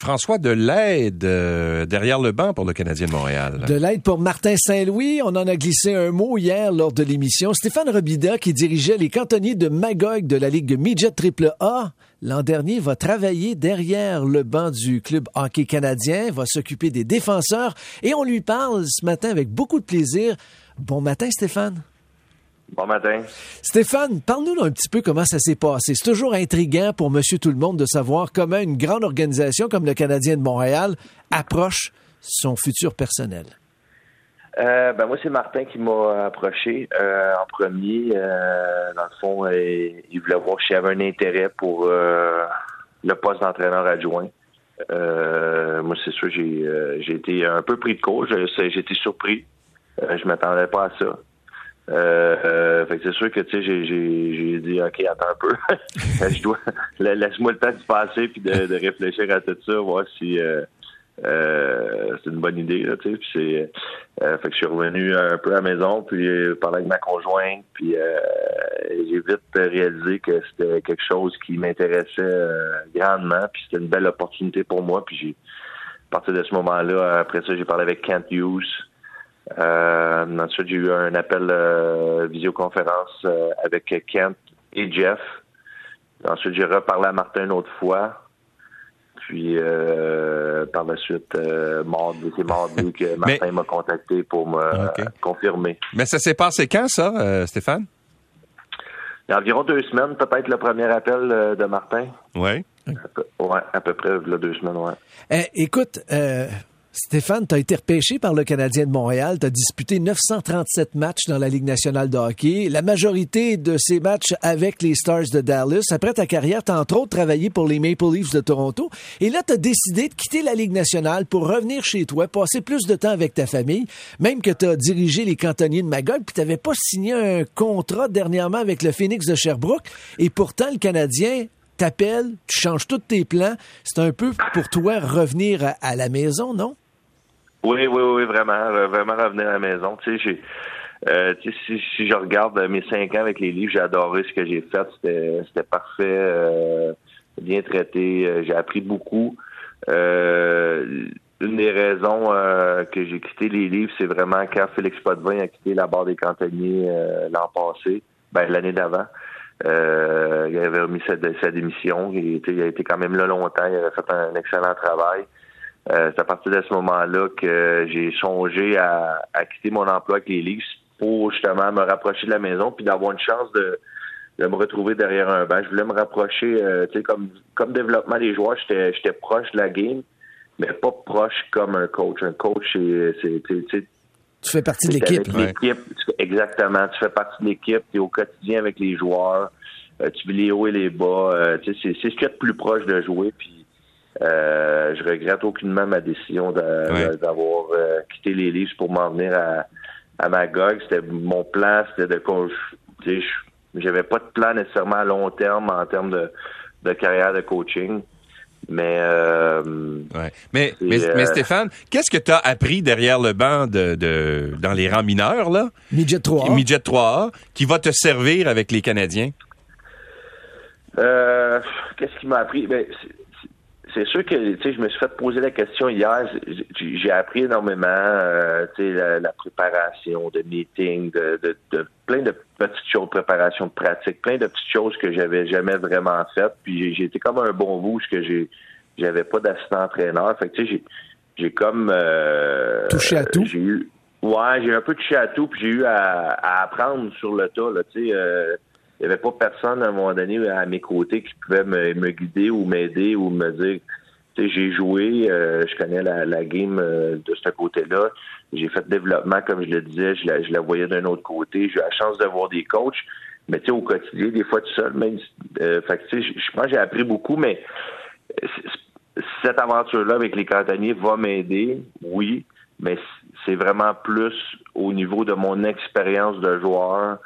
François, de l'aide euh, derrière le banc pour le Canadien de Montréal. De l'aide pour Martin Saint-Louis. On en a glissé un mot hier lors de l'émission. Stéphane Robida, qui dirigeait les cantonniers de Magog de la Ligue Midget AAA, l'an dernier, va travailler derrière le banc du club hockey canadien, va s'occuper des défenseurs et on lui parle ce matin avec beaucoup de plaisir. Bon matin, Stéphane. Bon matin. Stéphane, parle-nous un petit peu comment ça s'est passé. C'est toujours intriguant pour Monsieur Tout-le-Monde de savoir comment une grande organisation comme le Canadien de Montréal approche son futur personnel. Euh, ben moi, c'est Martin qui m'a approché euh, en premier. Euh, dans le fond, il voulait voir si j'avais un intérêt pour le poste d'entraîneur adjoint. moi, c'est sûr, j'ai été un peu pris de court. J'ai été surpris. je m'attendais pas à ça. Euh, euh, fait que c'est sûr que tu sais, j'ai, j'ai, dit ok, attends un peu. je dois laisse-moi le temps de passer puis de, de, réfléchir à tout ça, voir si euh, euh c'est une bonne idée. Là, tu sais, puis c'est euh, fait que je suis revenu un peu à la maison, puis parler avec ma conjointe, puis j'ai vite réalisé que c'était quelque chose qui m'intéressait grandement, puis c'était une belle opportunité pour moi. Puis j'ai à partir de ce moment-là, après ça, j'ai parlé avec Kent Hughes. Euh, ensuite, j'ai eu un appel euh, visioconférence euh, avec Kent et Jeff. Ensuite, j'ai reparlé à Martin une autre fois. Puis par la suite, mardi, c'est mardi que Martin m'a contacté pour me confirmer. Mais ça s'est passé quand, ça, Stéphane? Il y a environ deux semaines, peut-être le premier appel de Martin. Oui. Ouais, à peu près deux semaines, ouais. Eh, écoute, Stéphane, tu as été repêché par le Canadien de Montréal. Tu as disputé 937 matchs dans la Ligue nationale de hockey. La majorité de ces matchs avec les Stars de Dallas. Après ta carrière, tu as entre autres travaillé pour les Maple Leafs de Toronto. Et là, tu as décidé de quitter la Ligue nationale pour revenir chez toi, passer plus de temps avec ta famille, même que tu as dirigé les cantonniers de Magog, puis tu n'avais pas signé un contrat dernièrement avec le Phoenix de Sherbrooke. Et pourtant, le Canadien t'appelle, tu changes tous tes plans. C'est un peu pour toi revenir à la maison, non? Oui, oui, oui, vraiment, vraiment revenir à la maison. Tu sais, euh, si, je regarde mes cinq ans avec les livres, j'ai adoré ce que j'ai fait. C'était, c'était parfait, euh, bien traité. Euh, j'ai appris beaucoup. une des raisons que j'ai quitté les livres, c'est vraiment quand Félix Potvin a quitté la barre des cantonniers l'an passé, ben l'année d'avant. Il avait remis sa, démission. Il, il a été quand même là longtemps. Il avait fait un excellent travail. Euh, c'est à partir de ce moment-là que j'ai songé à, quitter mon emploi avec les Leafs pour justement me rapprocher de la maison puis d'avoir une chance de, me retrouver derrière un banc. Je voulais me rapprocher, euh, tu sais, comme, comme développement des joueurs, j'étais, j'étais proche de la game, mais pas proche comme un coach. Un coach, c'est, c'est tu fais partie de l'équipe. exactement. Tu fais partie de l'équipe. Tu es au quotidien avec les joueurs. Euh, tu vis les hauts et les bas. c'est, c'est ce qu'il y a de plus proche de jouer. Puis euh, je regrette aucunement ma décision d'avoir euh, quitté les livres pour m'en venir à, à Magog. C'était mon plan, c'était de je j'avais pas de plan nécessairement à long terme en termes de, de carrière de coaching. Mais, euh, mais, mais, Stéphane, qu'est-ce que tu as appris derrière le banc de, de dans les rangs mineurs, là? Midget 3A. Midget 3A, qui va te servir avec les Canadiens? qu'est-ce qui m'a appris? Ben, c'est sûr que tu sais, je me suis fait poser la question hier. J'ai appris énormément, euh, tu sais, la, préparation de meetings, de, de, plein de petites choses, préparation de pratique, plein de petites choses que j'avais jamais vraiment faites. Puis j'ai été comme un bon bout, que j'ai j'avais pas d'assistant entraîneur. Fait que tu sais, j'ai j'ai comme euh, touché à tout. J'ai eu, ouais, j'ai un peu touché à tout, puis j'ai eu à, apprendre sur le tas. Là, tu sais. Euh, il n'y avait pas personne à un moment donné à mes côtés qui pouvait me, guider ou m'aider ou me dire tu sais, j'ai joué, euh, je connais la, la game euh, de ce côté-là. J'ai fait développement, comme je le disais, je la, je la voyais d'un autre côté. J'ai eu la chance de voir des coachs, mais tu sais, au quotidien, des fois tout seul, même. Euh, fait tu sais, je pense j'ai appris beaucoup, mais cette aventure-là avec les cantonniers va m'aider, oui, mais c'est vraiment plus au niveau de mon expérience de joueur,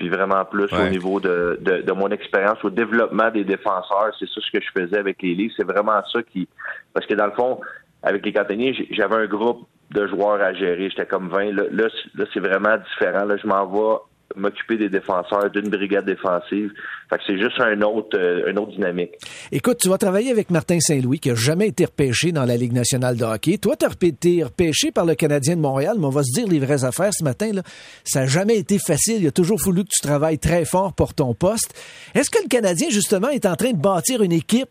puis vraiment plus au niveau de, de, mon expérience au développement des défenseurs. C'est ça ce que je faisais avec les livres. C'est vraiment ça qui... Parce que dans le fond, avec les cantonniers, j'avais un groupe de joueurs à gérer. J'étais comme 20. Là, là, c'est vraiment différent. Là, je m'en vais m'occuper des défenseurs, d'une brigade défensive. Fait que c'est juste un autre, euh, une autre dynamique. Écoute, tu vas travailler avec Martin Saint-Louis, qui a jamais été repêché dans la Ligue nationale de hockey. Toi, tu as été repêché par le Canadien de Montréal, mais on va se dire les vraies affaires ce matin. Là. Ça n'a jamais été facile. Il a toujours fallu que tu travailles très fort pour ton poste. Est-ce que le Canadien, justement, est en train de bâtir une équipe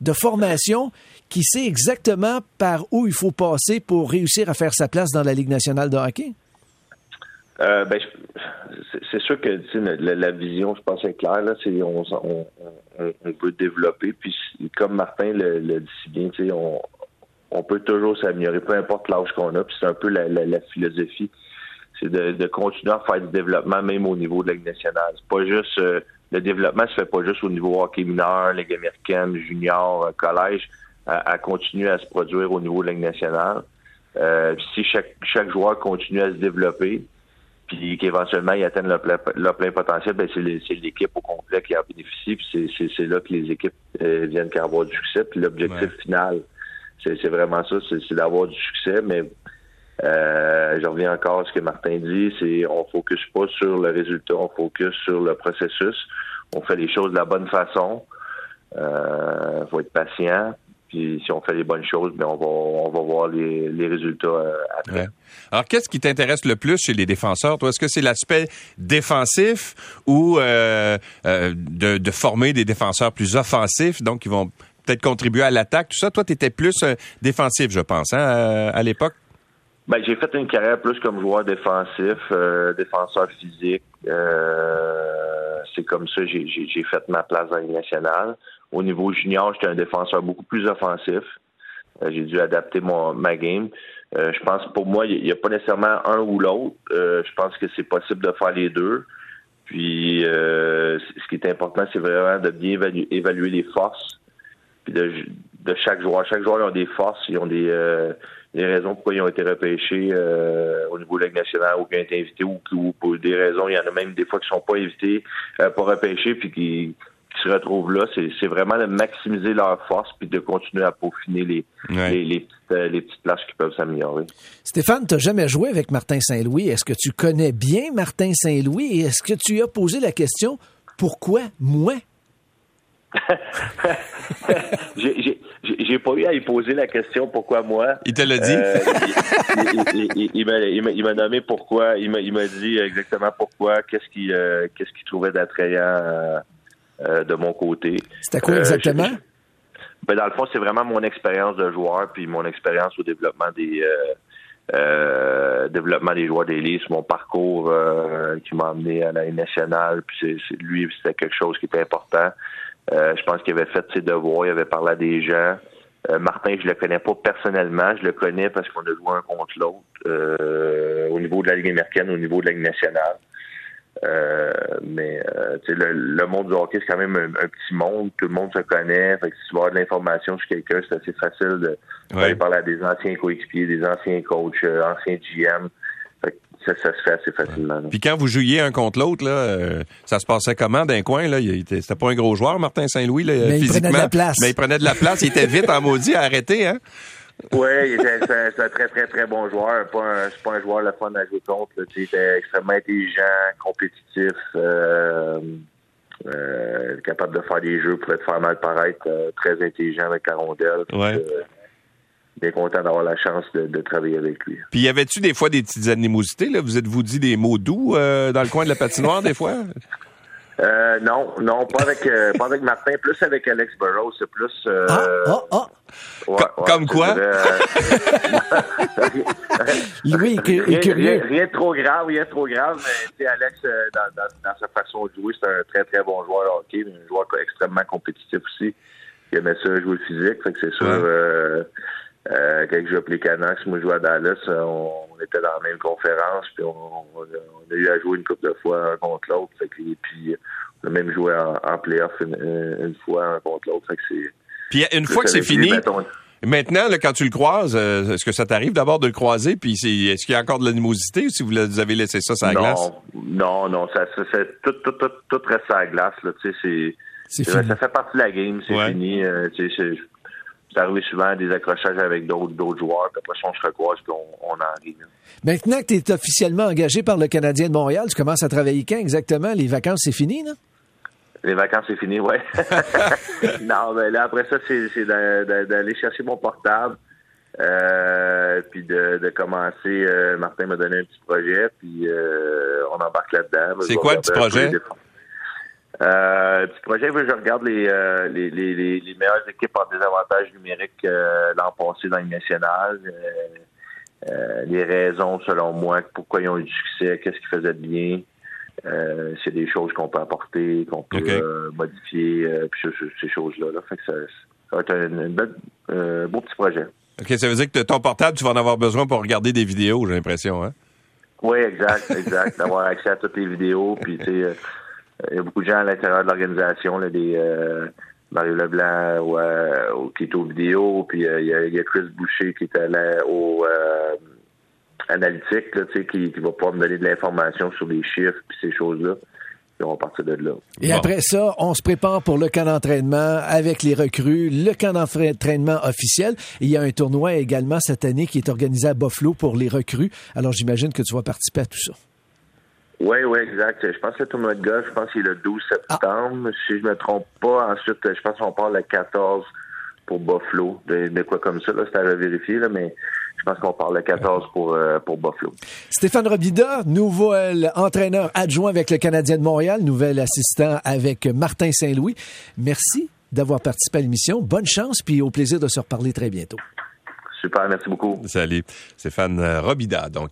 de formation qui sait exactement par où il faut passer pour réussir à faire sa place dans la Ligue nationale de hockey? Euh, ben, c'est sûr que la, la, vision, je pense, est claire. Là, c'est on, on, on, peut développer. Puis, comme Martin le, le dit si bien, on, on peut toujours s'améliorer, peu importe l'âge qu'on a. Puis, c'est un peu la, la, philosophie. C'est de, de, continuer à faire du développement, même au niveau de la Ligue nationale. C'est pas juste euh, le développement se fait pas juste au niveau hockey mineur, Ligue américaine, junior, euh, collège, à, continuer à se produire au niveau de la nationale. Euh, si chaque, chaque joueur continue à se développer, puis qu'éventuellement ils atteignent leur plein, potentiel, ben c'est l'équipe au complet qui en bénéficie, puis c'est là que les équipes euh, viennent qu'à avoir du succès. Puis l'objectif final, c'est vraiment ça, c'est d'avoir du succès, mais euh, je reviens encore à ce que Martin dit, c'est on focus pas sur le résultat, on focus sur le processus. On fait les choses de la bonne façon. Euh, faut être patient. Puis si on fait les bonnes choses, bien on va on va voir les, les résultats euh, après. Alors qu'est-ce qui t'intéresse le plus chez les défenseurs Toi, est-ce que c'est l'aspect défensif ou euh, euh, de, de, former des défenseurs plus offensifs, donc qui vont peut-être contribuer à l'attaque, tout ça? Toi, tu étais plus défensif, je pense, hein, à l'époque. Ben, j'ai fait une carrière plus comme joueur défensif, défenseur physique. c'est comme ça j'ai fait ma place dans les nationales. Au niveau junior, j'étais un défenseur beaucoup plus offensif. Euh, j'ai dû adapter mon, ma game. Euh, je pense pour moi, il n'y a, pas nécessairement un ou l'autre. Euh, je pense que c'est possible de faire les deux. Puis ce qui est important, c'est vraiment de bien évaluer, les forces puis de, de, chaque joueur. Chaque joueur a des forces, ils ont des, raisons pourquoi ils ont été repêchés au niveau de la Ligue nationale ou qui ont été invités ou, ou, pour des raisons. Il y en a même des fois qui ne sont pas invités pour repêcher puis qui qui se retrouvent là, c'est vraiment de maximiser leur force puis de continuer à peaufiner les, les, les, petites, euh, les, petites, places qui peuvent s'améliorer. Stéphane, tu n'as jamais joué avec Martin Saint-Louis. Est-ce que tu connais bien Martin Saint-Louis et est-ce que tu as posé la question pourquoi moi? J'ai pas eu à y poser la question pourquoi moi? Il te l'a dit? Euh, il, m'a nommé pourquoi. Il m'a dit exactement pourquoi, qu'est-ce qu'il euh, qu'est-ce qu'il trouvait d'attrayant euh, de mon côté. C'était quoi exactement? Euh, ben, dans le fond, c'est vraiment mon expérience de joueur puis mon expérience au développement des euh, développement des joueurs d'élite, mon parcours qui m'a amené à la nationale. Puis c'est, lui, c'était quelque chose qui était important. je pense qu'il avait fait ses devoirs, il avait parlé à des gens. Martin, je le connais pas personnellement, je le connais parce qu'on a joué un contre l'autre au niveau de la Ligue américaine, au niveau de la Ligue nationale. Euh, mais euh, le, le, monde du hockey, c'est quand même un, petit monde. Tout le monde se connaît. Fait que si tu veux avoir de l'information sur quelqu'un, c'est assez facile de ouais. parler à des anciens coéquipiers, des anciens coachs, euh, anciens GM. ça, ça, se fait assez facilement. Puis quand vous jouiez un contre l'autre, là, ça se passait comment d'un coin? Là? C'était pas un gros joueur, Martin Saint-Louis, mais physiquement. Il prenait de la place. Mais il prenait de la place. il était vite en maudit à arrêter, hein? Oui, c'est un, très, très, très bon joueur. Pas un, c'est pas un joueur le fun à jouer contre. Il était extrêmement intelligent, compétitif, euh, euh, capable de faire des jeux pour te faire mal paraître, euh, très intelligent avec la rondelle. Ouais. Bien content d'avoir la chance de, de, travailler avec lui. Puis y avait-tu des fois des petites animosités? Là? Vous êtes-vous dit des mots doux dans le coin de la patinoire des fois? Euh, non, non, pas avec, euh, pas avec Martin, plus avec Alex Burrows, c'est plus. Euh, ah, ah, ah. Ouais, ouais, Comme quoi? Lui, rien, rien, rien, de trop grave, rien de trop grave, mais Alex, dans, dans, dans, sa façon de jouer, c'est un très, très bon joueur de hockey, un joueur extrêmement compétitif aussi. Il aimait ça jouer physique, fait que c'est sûr. Ouais. Euh, quand je jouais les Canucks, moi je jouais à Dallas, on, était dans la même conférence, puis on, on, a eu à jouer une couple de fois un contre l'autre. Et puis on a même joué en, en playoff une, une, fois un contre l'autre. Puis une fois que c'est fini, maintenant, là, quand tu le croises, euh, est-ce que ça t'arrive d'abord de le croiser? Puis est-ce qu'il y a encore de l'animosité ou si vous avez laissé ça sur la glace? Non, non, ça, ça, ça tout, tout, tout, tout, reste sur la glace. Là, c'est, ça fait partie de la game, c'est fini. Euh, c'est arrivé souvent des accrochages avec d'autres d'autres joueurs, puis après ça, on se recroise, puis on, on en rit. là. Maintenant que tu es officiellement engagé par le Canadien de Montréal, tu commences à travailler quand exactement? Les vacances, c'est fini, là? Les vacances, c'est fini, ouais. non, mais là, après ça, c'est c'est d'a- d'a- d'aller chercher mon portable, euh, puis de, de commencer. euh, Martin m'a donné un petit projet, puis euh, on embarque là-dedans. C'est quoi le petit projet? Euh, petit projet, je regarde les, euh, les, les, les, les meilleures équipes en désavantage numérique euh, l'an passé dans le national. Euh, les raisons, selon moi, pourquoi ils ont eu du succès, qu'est-ce qu'ils faisaient de bien. C'est des choses qu'on peut apporter, qu'on peut modifier, puis ce- ce- ces choses-là. Là. Fait que ça, ça va être un, beau petit projet. OK, ça veut dire que ton portable, tu vas en avoir besoin pour regarder des vidéos, j'ai l'impression, hein? Oui, exact, exact. D'avoir accès à toutes les vidéos. Puis, tu sais, il y a beaucoup de gens à l'intérieur de l'organisation, là, des euh, Mario Leblanc ou, euh, au- qui est aux vidéos. Puis, euh, il y, a, il y a Chris Boucher qui est la- au euh, analytique, là, tu sais, qui, qui va pouvoir me donner de l'information sur les chiffres puis ces choses-là. Puis, on va partir de là. Et Bon. après ça, on se prépare pour le camp d'entraînement avec les recrues, le camp d'entraînement officiel. Et il y a un tournoi également cette année qui est organisé à Buffalo pour les recrues. Alors j'imagine que tu vas participer à tout ça. Oui, oui, exact. Je pense que le tournoi de golf, je pense qu'il est le 12 septembre. Si je me trompe pas, ensuite, je pense qu'on part le 14 pour Buffalo. De, de quoi comme ça, là, c'est à vérifier, là, mais je pense qu'on part le 14 pour, euh, pour Buffalo. Stéphane Robida, nouvel entraîneur adjoint avec le Canadien de Montréal, nouvel assistant avec Martin Saint-Louis. Merci d'avoir participé à l'émission. Bonne chance, puis au plaisir de se reparler très bientôt. Super, merci beaucoup. Salut. Stéphane Robida, donc.